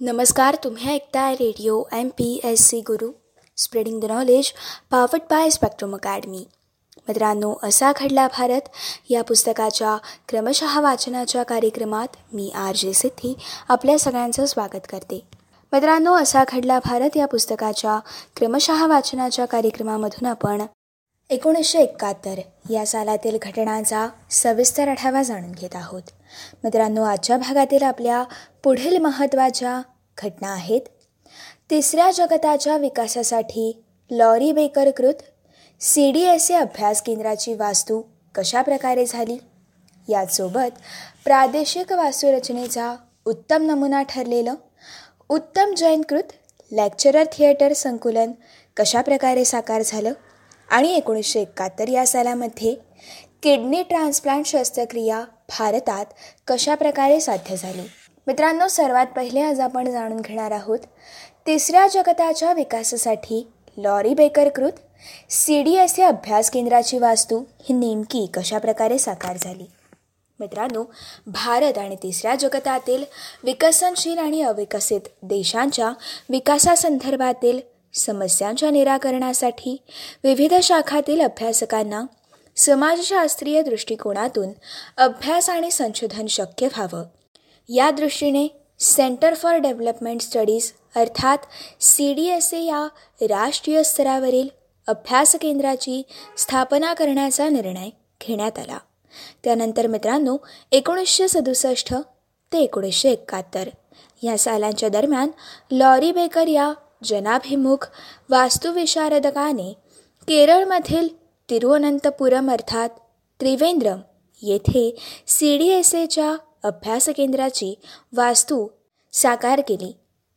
नमस्कार तुम्ही ऐकताय radio M P S C Guru spreading the knowledge powered by spectrum academy. मित्रांनो असा घडला भारत. या पुस्तकाच्या क्रमशः वाचनाच्या कार्यक्रमात मी आर जे सिद्धी आपल्या सगळ्यांचं स्वागत करते. मित्रांनो असा घडला भारत. या पुस्तकाच्या क्रमशः वाचनाच्या कार्यक्रमामधून आपण एकोणीसशे एकाहत्तर या सालातील घटनांचा सविस्तर आढावा जाणून घेत आहोत. मित्रांनो आजच्या भागातील आपल्या पुढील महत्त्वाच्या घटना आहेत. तिसऱ्या जगताच्या विकासासाठी लॉरी बेकरकृत सी डी एस ए अभ्यास केंद्राची वास्तू कशा प्रकारे झाली? याचसोबत प्रादेशिक वास्तुरचनेचा उत्तम नमुना ठरलेलं उत्तम जैनकृत लेक्चरर थिएटर संकुलन कशा प्रकारे साकार झालं? आणि एकोणीसशे एकाहत्तर या सालामध्ये किडनी ट्रान्सप्लांट शस्त्रक्रिया भारतात कशा प्रकारे साध्य झाली? मित्रांनो सर्वात पहिले आज आपण जाणून घेणार आहोत तिसऱ्या जगताच्या विकासासाठी लॉरी बेकरकृत सी डी एस ए अभ्यास केंद्राची वास्तू ही नेमकी कशा प्रकारे साकार झाली? मित्रांनो भारत आणि तिसऱ्या जगतातील विकसनशील आणि अविकसित देशांच्या विकासासंदर्भातील समस्यांच्या निराकरणासाठी विविध शाखातील अभ्यासकांना समाजशास्त्रीय दृष्टिकोनातून अभ्यास आणि संशोधन शक्य व्हावं. या दृष्टीने सेंटर फॉर डेव्हलपमेंट स्टडीज अर्थात सी डी एस ए या राष्ट्रीय स्तरावरील अभ्यास केंद्राची स्थापना करण्याचा निर्णय घेण्यात आला. त्यानंतर मित्रांनो एकोणीसशे सदुसष्ट ते एकोणीसशे एकाहत्तर या सालांच्या दरम्यान लॉरी बेकर या जनाभिमुख वास्तुविशारदकाने केरळमधील तिरुअनंतपुरम अर्थात त्रिवेंद्रम येथे सी डी एस एच्या अभ्यास केंद्राची वास्तू साकार केली.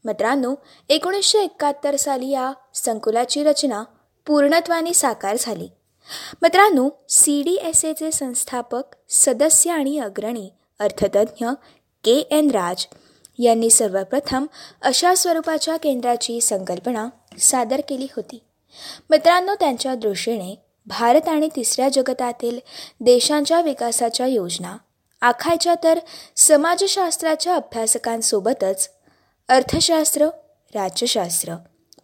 मित्रांनो एकोणीसशे एकाहत्तर साली या संकुलाची रचना पूर्णत्वाने साकार झाली. मित्रांनो सी डी एस एचे संस्थापक सदस्य आणि अग्रणी अर्थतज्ञ के एन राज यांनी सर्वप्रथम अशा स्वरूपाच्या केंद्राची संकल्पना सादर केली होती. मित्रांनो त्यांच्या दृष्टीने भारत आणि तिसऱ्या जगतातील देशांच्या विकासाच्या योजना आखायच्या तर समाजशास्त्राच्या अभ्यासकांसोबतच अर्थशास्त्र राज्यशास्त्र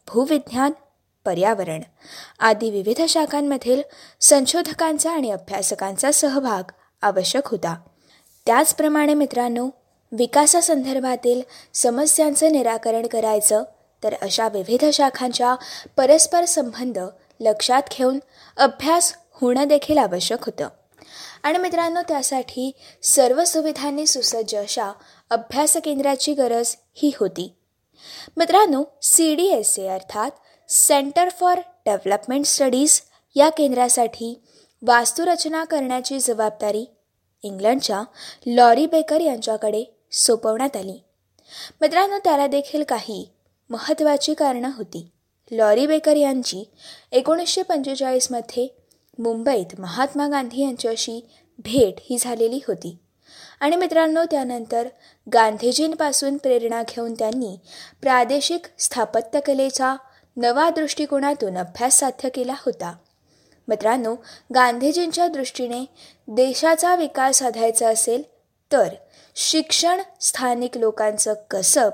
भूविज्ञान पर्यावरण आदी विविध शाखांमधील संशोधकांचा आणि अभ्यासकांचा सहभाग आवश्यक होता. त्याचप्रमाणे मित्रांनो विकासासंदर्भातील समस्यांचं निराकरण करायचं तर अशा विविध शाखांच्या परस्पर संबंध लक्षात घेऊन अभ्यास होणं देखील आवश्यक होतं. आणि मित्रांनो त्यासाठी सर्व सुविधांनी सुसज्ज अशा अभ्यास केंद्राची गरज ही होती. मित्रांनो सी डी एस ए अर्थात सेंटर फॉर डेव्हलपमेंट स्टडीज या केंद्रासाठी वास्तुरचना करण्याची जबाबदारी इंग्लंडच्या लॉरी बेकर यांच्याकडे सोपवण्यात आली. मित्रांनो त्याला देखील काही महत्त्वाची कारणं होती. लॉरी बेकर यांची एकोणीसशे पंचेचाळीसमध्ये मुंबईत महात्मा गांधी यांच्याशी भेट ही झालेली होती. आणि मित्रांनो त्यानंतर गांधीजींपासून प्रेरणा घेऊन त्यांनी प्रादेशिक स्थापत्यकलेचा नवा दृष्टिकोनातून अभ्यास साध्य केला होता. मित्रांनो गांधीजींच्या दृष्टीने देशाचा विकास साधायचा असेल तर शिक्षण स्थानिक लोकांचं कसब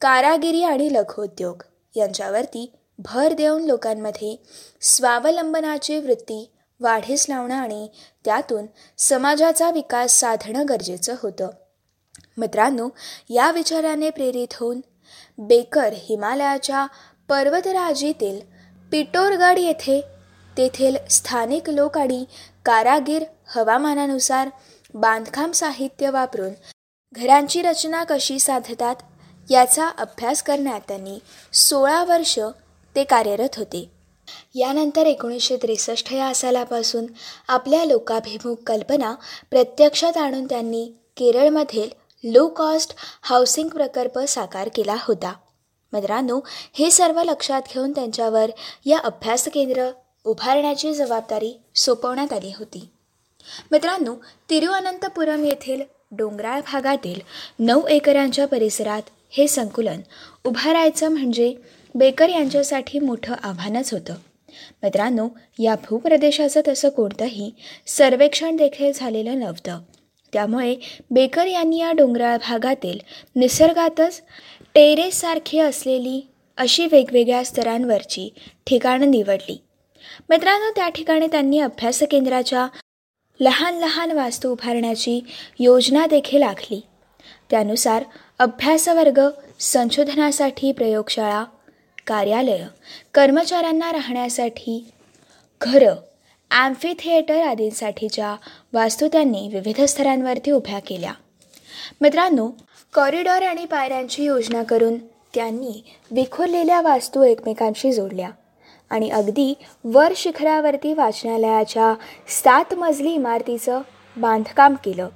कारागिरी आणि लघुउद्योग यांच्यावरती भर देऊन लोकांमध्ये स्वावलंबनाची वृत्ती वाढीस लावणं आणि त्यातून समाजाचा विकास साधणं गरजेचं होतं. मित्रांनो या विचाराने प्रेरित होऊन बेकर हिमालयाच्या पर्वतराजीतील पिटोरगड येथे तेथील स्थानिक लोक आणि कारागीर हवामानानुसार बांधकाम साहित्य वापरून घरांची रचना कशी साधतात याचा अभ्यास करण्यात त्यांनी सोळा वर्ष ते कार्यरत होते. यानंतर एकोणीसशे त्रेसष्ट या सालापासून आपल्या लोकाभिमुख कल्पना प्रत्यक्षात आणून त्यांनी केरळमधील लो कॉस्ट हाऊसिंग प्रकल्प साकार केला होता. मित्रांनो हे सर्व लक्षात घेऊन त्यांच्यावर या अभ्यास केंद्र उभारण्याची जबाबदारी सोपवण्यात आली होती. मित्रांनो तिरुअनंतपुरम येथील डोंगराळ भागातील नऊ एकरांच्या परिसरात हे संकुलन उभारायचं म्हणजे बेकर यांच्यासाठी मोठं आव्हानच होतं. मित्रांनो या भूप्रदेशाचं तसं कोणतंही सर्वेक्षण देखील झालेलं नव्हतं. त्यामुळे बेकर यांनी या डोंगराळ भागातील निसर्गातच टेरेससारखी असलेली अशी वेगवेगळ्या स्तरांवरची ठिकाणं निवडली. मित्रांनो त्या ठिकाणी त्यांनी अभ्यास केंद्राच्या लहान लहान वास्तू उभारण्याची योजना देखील आखली. त्यानुसार अभ्यासवर्ग संशोधनासाठी प्रयोगशाळा कार्यालय कर्मचाऱ्यांना राहण्यासाठी घरं ॲम्फी थिएटर आदींसाठीच्या वास्तू त्यांनी विविध स्तरांवरती उभ्या केल्या. मित्रांनो कॉरिडॉर आणि पायऱ्यांची योजना करून त्यांनी विखुरलेल्या वास्तू एकमेकांशी जोडल्या. आणि अगदी वर शिखरावरती वाचनालयाच्या सात मजली इमारतीचं बांधकाम केलं.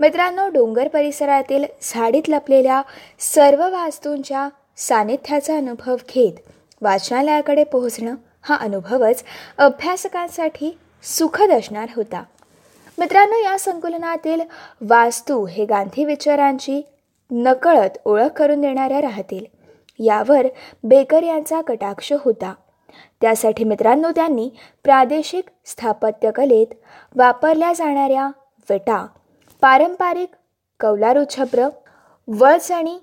मित्रांनो डोंगर परिसरातील झाडीत लपलेल्या सर्व वास्तूंच्या सानिध्याचा अनुभव घेत वाचनालयाकडे पोहोचणं हा अनुभवच अभ्यासकांसाठी सुखद असणार होता. मित्रांनो या संकुलनातील वास्तू हे गांधी विचारांची नकळत ओळख करून देणाऱ्या राहतील. यावर बेकर यांचा कटाक्ष होता. त्यासाठी मित्रांनो त्यांनी प्रादेशिक स्थापत्यकलेत वापरल्या जाणाऱ्या विटा पारंपरिक कौलारू छप्र आणि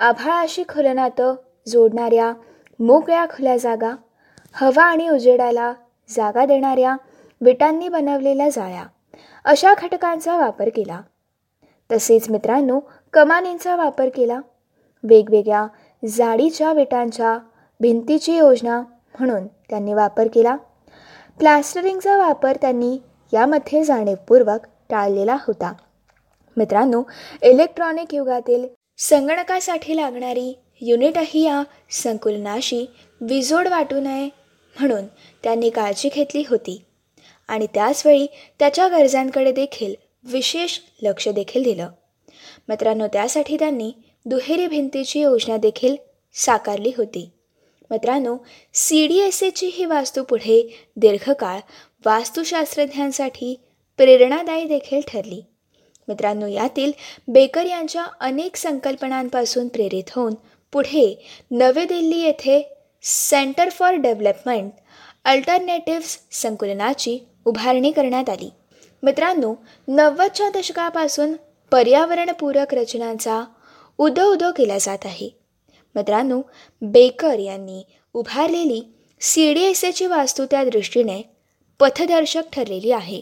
आभाळाशी खुलनातं जोडणाऱ्या मोकळ्या खुल्या जागा हवा आणि उजेडाला जागा देणाऱ्या विटांनी बनवलेल्या जाळ्या अशा घटकांचा वापर केला. तसेच मित्रांनो कमानींचा वापर केला. वेगवेगळ्या जाडीच्या विटांच्या भिंतीची योजना म्हणून त्यांनी वापर केला. प्लॅस्टरिंगचा वापर त्यांनी यामध्ये जाणीवपूर्वक टाळलेला होता. मित्रांनो इलेक्ट्रॉनिक युगातील संगणकासाठी लागणारी युनिटही या संकुलनाशी विजोड वाटू नये म्हणून त्यांनी काळजी घेतली होती. आणि त्याचवेळी त्याच्या गरजांकडे देखील विशेष लक्ष देखील दिलं. मित्रांनो त्यासाठी त्यांनी दुहेरी भिंतीची योजना देखील साकारली होती. मित्रांनो सी डी एस एची ही वास्तू पुढे दीर्घकाळ वास्तुशास्त्रज्ञांसाठी प्रेरणादायी देखील ठरली. मित्रांनो यातील बेकर यांच्या अनेक संकल्पनांपासून प्रेरित होऊन पुढे नवी दिल्ली येथे सेंटर फॉर डेव्हलपमेंट अल्टरनेटिव्स संकुलनाची उभारणी करण्यात आली. मित्रांनो नव्वदच्या दशकापासून पर्यावरणपूरक रचनांचा उदो उदो केला जात आहे. मित्रांनो बेकर यांनी उभारलेली सी डी एस एची वास्तू त्या दृष्टीने पथदर्शक ठरलेली आहे.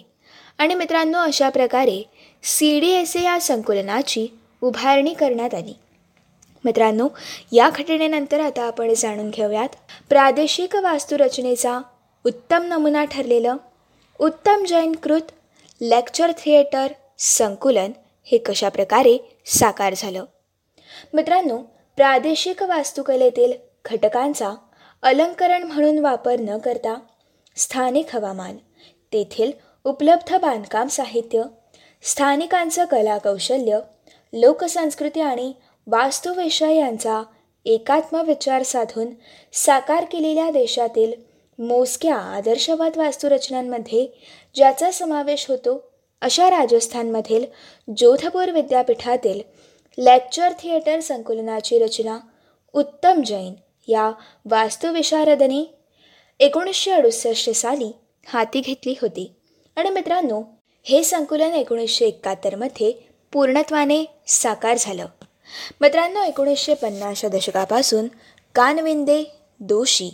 आणि मित्रांनो अशा प्रकारे सी डी एस ए या संकुलनाची उभारणी करण्यात आली. मित्रांनो या घटनेनंतर आता आपण जाणून घेऊयात प्रादेशिक वास्तुरचनेचा उत्तम नमुना ठरलेलं उत्तम जैनकृत लेक्चर थिएटर संकुलन हे कशाप्रकारे साकार झालं? मित्रांनो प्रादेशिक वास्तुकलेतील घटकांचा अलंकरण म्हणून वापर न करता स्थानिक हवामान तेथील उपलब्ध बांधकाम साहित्य स्थानिकांचं कलाकौशल्य लोकसंस्कृती आणि वास्तुविषय यांचा एकात्म विचार साधून साकार केलेल्या देशातील मोजक्या आदर्शवाद वास्तुरचनांमध्ये ज्याचा समावेश होतो अशा राजस्थानमधील जोधपूर विद्यापीठातील लेक्चर थिएटर संकुलनाची रचना उत्तम जैन या वास्तुविशारदने एकोणीसशे अडुसष्ट साली हाती घेतली होती. आणि मित्रांनो हे संकुलन एकोणीसशे एकाहत्तरमध्ये पूर्णत्वाने साकार झालं. मित्रांनो एकोणीसशे पन्नासच्या दशकापासून कानविंदे दोशी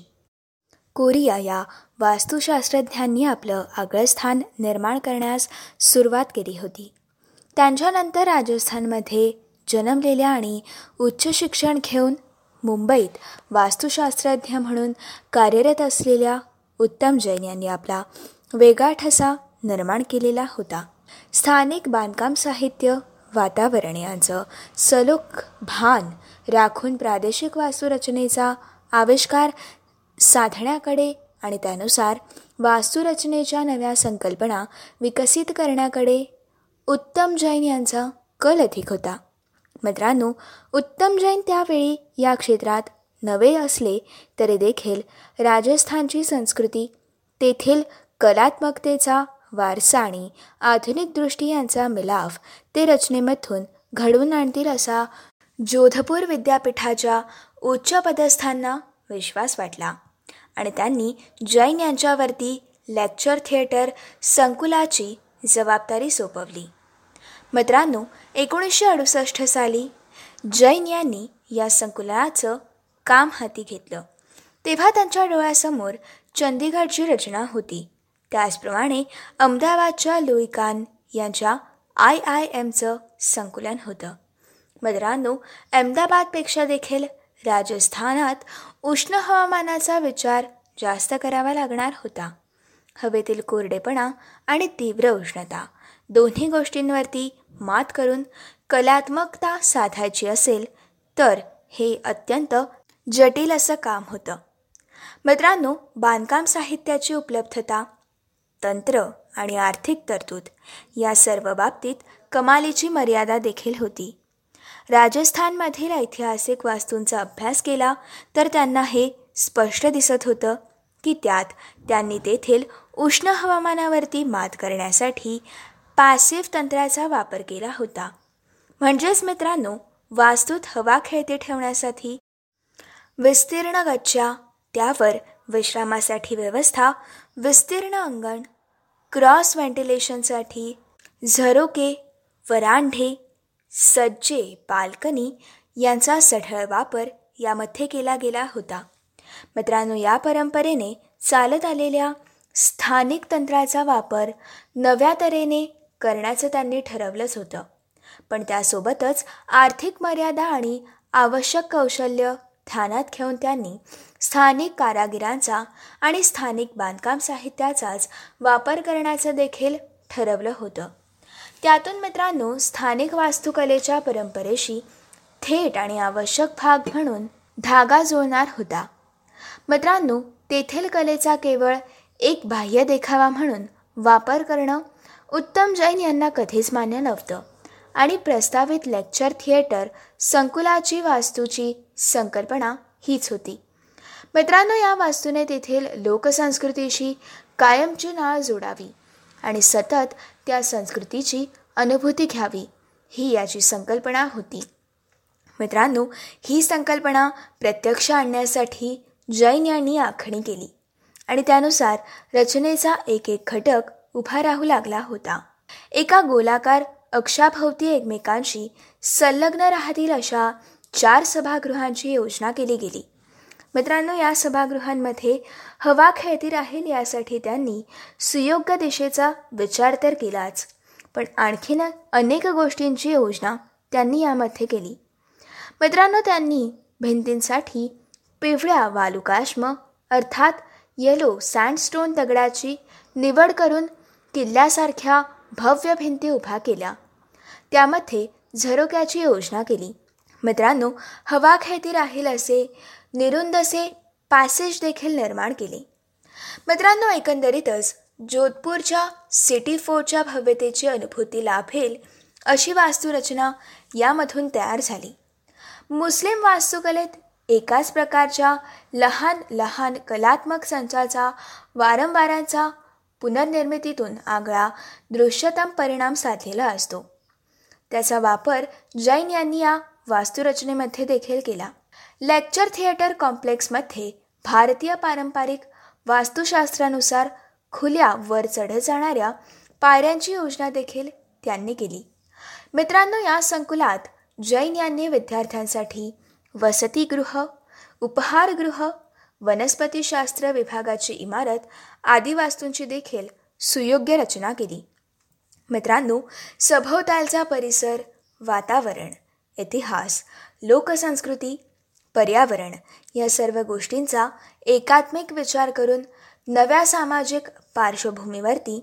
कोरिया या वास्तुशास्त्रज्ञांनी आपलं आगळं स्थान निर्माण करण्यास सुरुवात केली होती. त्यांच्यानंतर राजस्थानमध्ये जन्मलेल्या आणि उच्च शिक्षण घेऊन मुंबईत वास्तुशास्त्रज्ञ म्हणून कार्यरत असलेल्या उत्तम जैन यांनी आपला वेगळा ठसा निर्माण केलेला होता. स्थानिक बांधकाम साहित्य वातावरण यांचं सलोख भान राखून प्रादेशिक वास्तुरचनेचा आविष्कार साधण्याकडे आणि त्यानुसार वास्तुरचनेच्या नव्या संकल्पना विकसित करण्याकडे उत्तम जैन यांचा कल अधिक होता. मित्रांनो उत्तम जैन त्यावेळी या क्षेत्रात नवे असले तरी देखील राजस्थानची संस्कृती तेथील कलात्मकतेचा वारसा आणि आधुनिक दृष्टी यांचा मिलाफ ते रचनेमधून घडवून आणतील असा जोधपूर विद्यापीठाच्या उच्च पदस्थांना विश्वास वाटला. आणि त्यांनी जैन यांच्यावरती लेक्चर थिएटर संकुलाची जबाबदारी सोपवली. मित्रांनो एकोणीसशे अडुसष्ट साली जैन यांनी या संकुलनाचं काम हाती घेतलं. तेव्हा त्यांच्या डोळ्यासमोर चंदीगडची रचना होती. त्याचप्रमाणे अहमदाबादच्या लोईकान यांच्या आय आय एमचं संकुलन होतं. मित्रांनो अहमदाबादपेक्षा देखील राजस्थानात उष्ण हवामानाचा विचार जास्त करावा लागणार होता. हवेतील कोरडेपणा आणि तीव्र उष्णता दोन्ही गोष्टींवरती मात करून कलात्मकता साधायची असेल तर हे अत्यंत जटिल असं काम होतं. मित्रांनो बांधकाम साहित्याची उपलब्धता तंत्र आणि आर्थिक तरतूद या सर्व बाबतीत कमालीची मर्यादा देखील होती. राजस्थानमधील ऐतिहासिक वास्तूंचा अभ्यास केला तर त्यांना हे स्पष्ट दिसत होतं की त्यात त्यांनी तेथील उष्ण हवामानावरती मात करण्यासाठी पासिव तंत्राचा वापर केला होता. म्हणजेच मित्रांनो वास्तूत हवा खेळते ठेवण्यासाठी विस्तीर्ण गच्च्या त्यावर विश्रामासाठी व्यवस्था विस्तीर्ण अंगण क्रॉस व्हेंटिलेशनसाठी झरोके वरांढे सज्जे बाल्कनी यांचा सढळ वापर यामध्ये केला गेला होता. मित्रांनो या परंपरेने चालत आलेल्या स्थानिक तंत्राचा वापर नव्या तऱ्हेने करण्याचं त्यांनी ठरवलंच होतं. पण त्यासोबतच आर्थिक मर्यादा आणि आवश्यक कौशल्य ध्यानात घेऊन त्यांनी स्थानिक कारागिरांचा आणि स्थानिक बांधकाम साहित्याचाच वापर करण्याचं देखील ठरवलं होतं. त्यातून मित्रांनो स्थानिक वास्तुकलेच्या परंपरेशी थेट आणि आवश्यक भाग म्हणून धागा जुळणार होता. मित्रांनो तेथील कलेचा केवळ एक बाह्य देखावा म्हणून वापर करणं उत्तम जैन यांना कधीच मान्य नव्हतं. आणि प्रस्तावित लेक्चर थिएटर संकुलाची वास्तूची संकल्पना हीच होती. मित्रांनो या वास्तूने तेथील लोकसंस्कृतीशी कायमची नाळ जोडावी आणि सतत त्या संस्कृतीची अनुभूती घ्यावी ही याची संकल्पना होती. मित्रांनो ही संकल्पना प्रत्यक्ष आणण्यासाठी जैन यांनी आखणी केली आणि त्यानुसार रचनेचा एक एक घटक उभा राहू लागला होता. एका गोलाकार अक्षाभोवती एकमेकांशी संलग्न राहतील अशा चार सभागृहांची योजना केली गेली. मित्रांनो या सभागृहांमध्ये हवा खेळती राहील यासाठी त्यांनी सुयोग्य दिशेचा विचार तर केलाच पण आणखीन अनेक गोष्टींची योजना त्यांनी यामध्ये केली. मित्रांनो त्यांनी भिंतींसाठी पिवळ्या वालुकाश्म अर्थात येलो सँडस्टोन दगडाची निवड करून किल्ल्यासारख्या भव्य भिंती उभ्या केल्या. त्यामध्ये झरोक्याची योजना केली. मित्रांनो हवा खेळती राहील असे निरुंदसे पॅसेज देखील निर्माण केले. मित्रांनो एकंदरीतच जोधपूरच्या सिटी फोर्टच्या भव्यतेची अनुभूती लाभेल अशी वास्तुरचना यामधून तयार झाली. मुस्लिम वास्तुकलेत एकाच प्रकारच्या लहान लहान कलात्मक संचाचा वारंवारांचा पुनर्निर्मितीतून आगळा दृश्यतम परिणाम साधलेला असतो. त्याचा वापर जैन यांनी या वास्तुरचनेमध्ये देखील केला. लेक्चर थिएटर कॉम्प्लेक्समध्ये भारतीय पारंपरिक वास्तुशास्त्रानुसार खुल्या वर चढत जाणाऱ्या पायऱ्यांची योजना देखील त्यांनी केली. मित्रांनो या संकुलात जैन यांनी विद्यार्थ्यांसाठी वसतिगृह उपहारगृह वनस्पतीशास्त्र विभागाची इमारत आदी वास्तूंची देखील सुयोग्य रचना केली. मित्रांनो सभोवतालचा परिसर वातावरण इतिहास लोकसंस्कृती पर्यावरण या सर्व गोष्टींचा एकात्मिक विचार करून नव्या सामाजिक पार्श्वभूमीवरती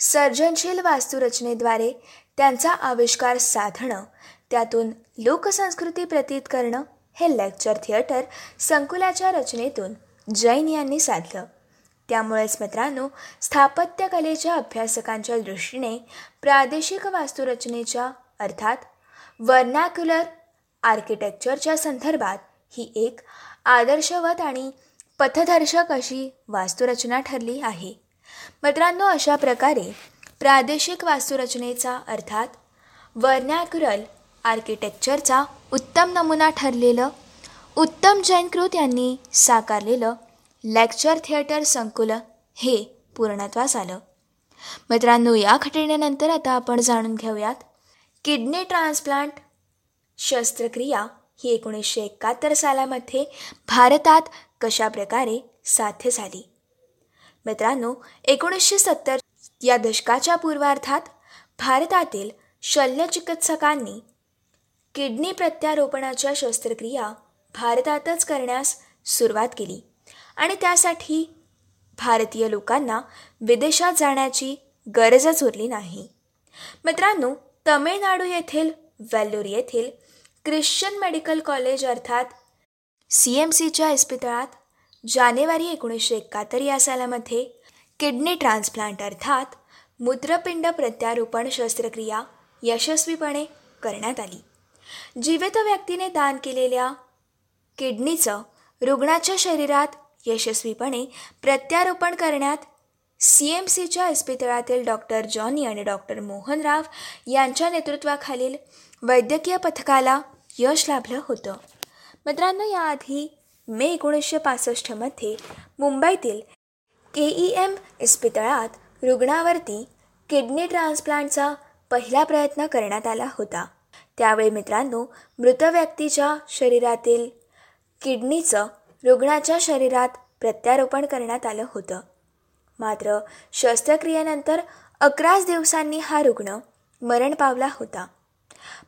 सर्जनशील वास्तुरचनेद्वारे त्यांचा आविष्कार साधणं त्यातून लोकसंस्कृती प्रतीत करणं हे लेक्चर थिएटर संकुलाच्या रचनेतून जैन यांनी साधलं. त्यामुळेच मित्रांनो स्थापत्यकलेच्या अभ्यासकांच्या दृष्टीने प्रादेशिक वास्तुरचनेच्या अर्थात वर्नॅक्युलर आर्किटेक्चरच्या संदर्भात ही एक आदर्शवत आणि पथदर्शक अशी वास्तुरचना ठरली आहे. मित्रांनो अशा प्रकारे प्रादेशिक वास्तुरचनेचा अर्थात वर्नॅक्युरल आर्किटेक्चरचा उत्तम नमुना ठरलेलं उत्तम जैनकृत यांनी साकारलेलं लेक्चर थिएटर संकुल हे पूर्णत्वास आलं. मित्रांनो या घटनेनंतर आता आपण जाणून घेऊयात किडनी ट्रान्सप्लांट शस्त्रक्रिया ही एकोणीसशे एकाहत्तर सालामध्ये भारतात कशा प्रकारे साध्य झाली? मित्रांनो एकोणीसशे सत्तर या दशकाच्या पूर्वार्धात भारतातील शल्यचिकित्सकांनी किडनी प्रत्यारोपणाच्या शस्त्रक्रिया भारतातच करण्यास सुरुवात केली. आणि त्यासाठी भारतीय लोकांना विदेशात जाण्याची गरजच उरली नाही. मित्रांनो तमिळनाडू येथील वेल्लोर येथील ख्रिश्चन मेडिकल कॉलेज अर्थात सी एम सीच्या इस्पितळात जानेवारी एकोणीसशे एकाहत्तर या सालामध्ये किडनी ट्रान्सप्लांट अर्थात मूत्रपिंड प्रत्यारोपण शस्त्रक्रिया यशस्वीपणे करण्यात आली. जिवेत व्यक्तीने दान केलेल्या किडनीचं रुग्णाच्या शरीरात यशस्वीपणे प्रत्यारोपण करण्यात सी एम सीच्या इस्पितळातील डॉक्टर जॉनी आणि डॉक्टर मोहनराव यांच्या नेतृत्वाखालील वैद्यकीय पथकाला यश लाभलं होतं. मित्रांनो याआधी मे एकोणीसशे पासष्टमध्ये मुंबईतील के ई एम इस्पितळात रुग्णावरती किडनी ट्रान्सप्लांटचा पहिला प्रयत्न करण्यात आला होता. त्यावेळी मित्रांनो मृत व्यक्तीच्या शरीरातील किडनीचं रुग्णाच्या शरीरात प्रत्यारोपण करण्यात आलं होतं. मात्र शस्त्रक्रियेनंतर अकराच दिवसांनी हा रुग्ण मरण पावला होता.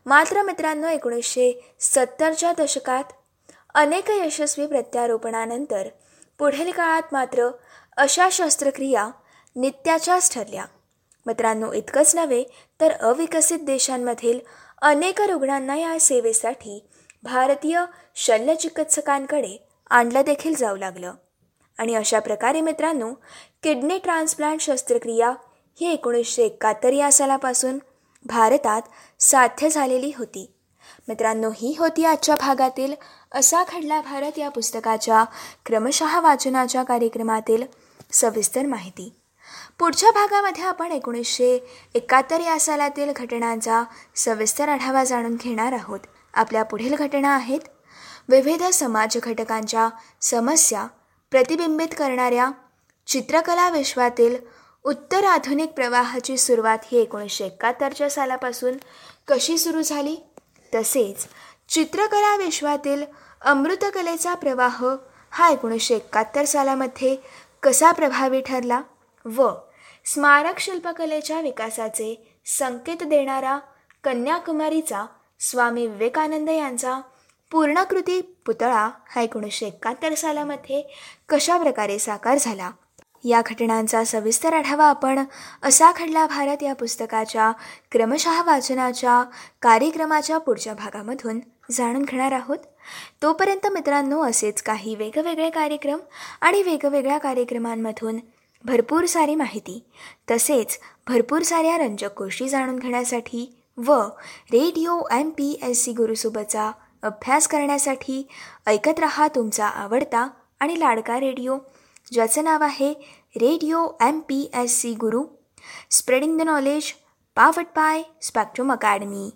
मात्र मित्रांनो एकोणीसशे सत्तरच्या दशकात अनेक यशस्वी प्रत्यारोपणानंतर पुढील काळात मात्र अशा शस्त्रक्रिया नित्याच्याच ठरल्या. मित्रांनो इतकंच नव्हे तर अविकसित देशांमधील अनेक रुग्णांना या सेवेसाठी भारतीय शल्यचिकित्सकांकडे आणलं देखील जाऊ लागलं. आणि अशा प्रकारे मित्रांनो किडनी ट्रान्सप्लांट शस्त्रक्रिया ही एकोणीसशे एकाहत्तर या सालापासून भारतात साध्य झालेली होती. मित्रांनो ही होती आजच्या भागातील असा खडला भारत या पुस्तकाच्या क्रमशः वाचनाच्या कार्यक्रमातील सविस्तर माहिती. पुढच्या भागामध्ये आपण एकोणीसशे एकाहत्तर या सालातील घटनांचा सविस्तर आढावा जाणून घेणार आहोत. आपल्या पुढील घटना आहेत. विविध समाज घटकांच्या समस्या प्रतिबिंबित करणाऱ्या चित्रकला विश्वातील उत्तर आधुनिक प्रवाहाची सुरुवात ही एकोणीसशे एकाहत्तरच्या सालापासून कशी सुरू झाली? तसेच चित्रकला विश्वातील अमृतकलेचा प्रवाह हा एकोणीसशे एकाहत्तर सालामध्ये कसा प्रभावी ठरला व स्मारक शिल्पकलेच्या विकासाचे संकेत देणारा कन्याकुमारीचा स्वामी विवेकानंद यांचा पूर्णकृती पुतळा हा एकोणीसशे एकाहत्तर सालामध्ये कशा प्रकारे साकार झाला? या घटनांचा सविस्तर आढावा आपण असा खडला भारत या पुस्तकाच्या क्रमशः वाचनाच्या कार्यक्रमाच्या पुढच्या भागामधून जाणून घेणार आहोत. तोपर्यंत मित्रांनो असेच काही वेगवेगळे कार्यक्रम आणि वेगवेगळ्या कार्यक्रमांमधून भरपूर सारी माहिती. तसेच भरपूर साऱ्या रंजक गोष्टी जाणून घेण्यासाठी व radio M P S C गुरुसोबतचा अभ्यास करण्यासाठी ऐकत रहा तुमचा आवडता आणि लाडका रेडिओ ज्याचं नाव आहे radio M P S C Guru. Spreading the knowledge powered by spectrum academy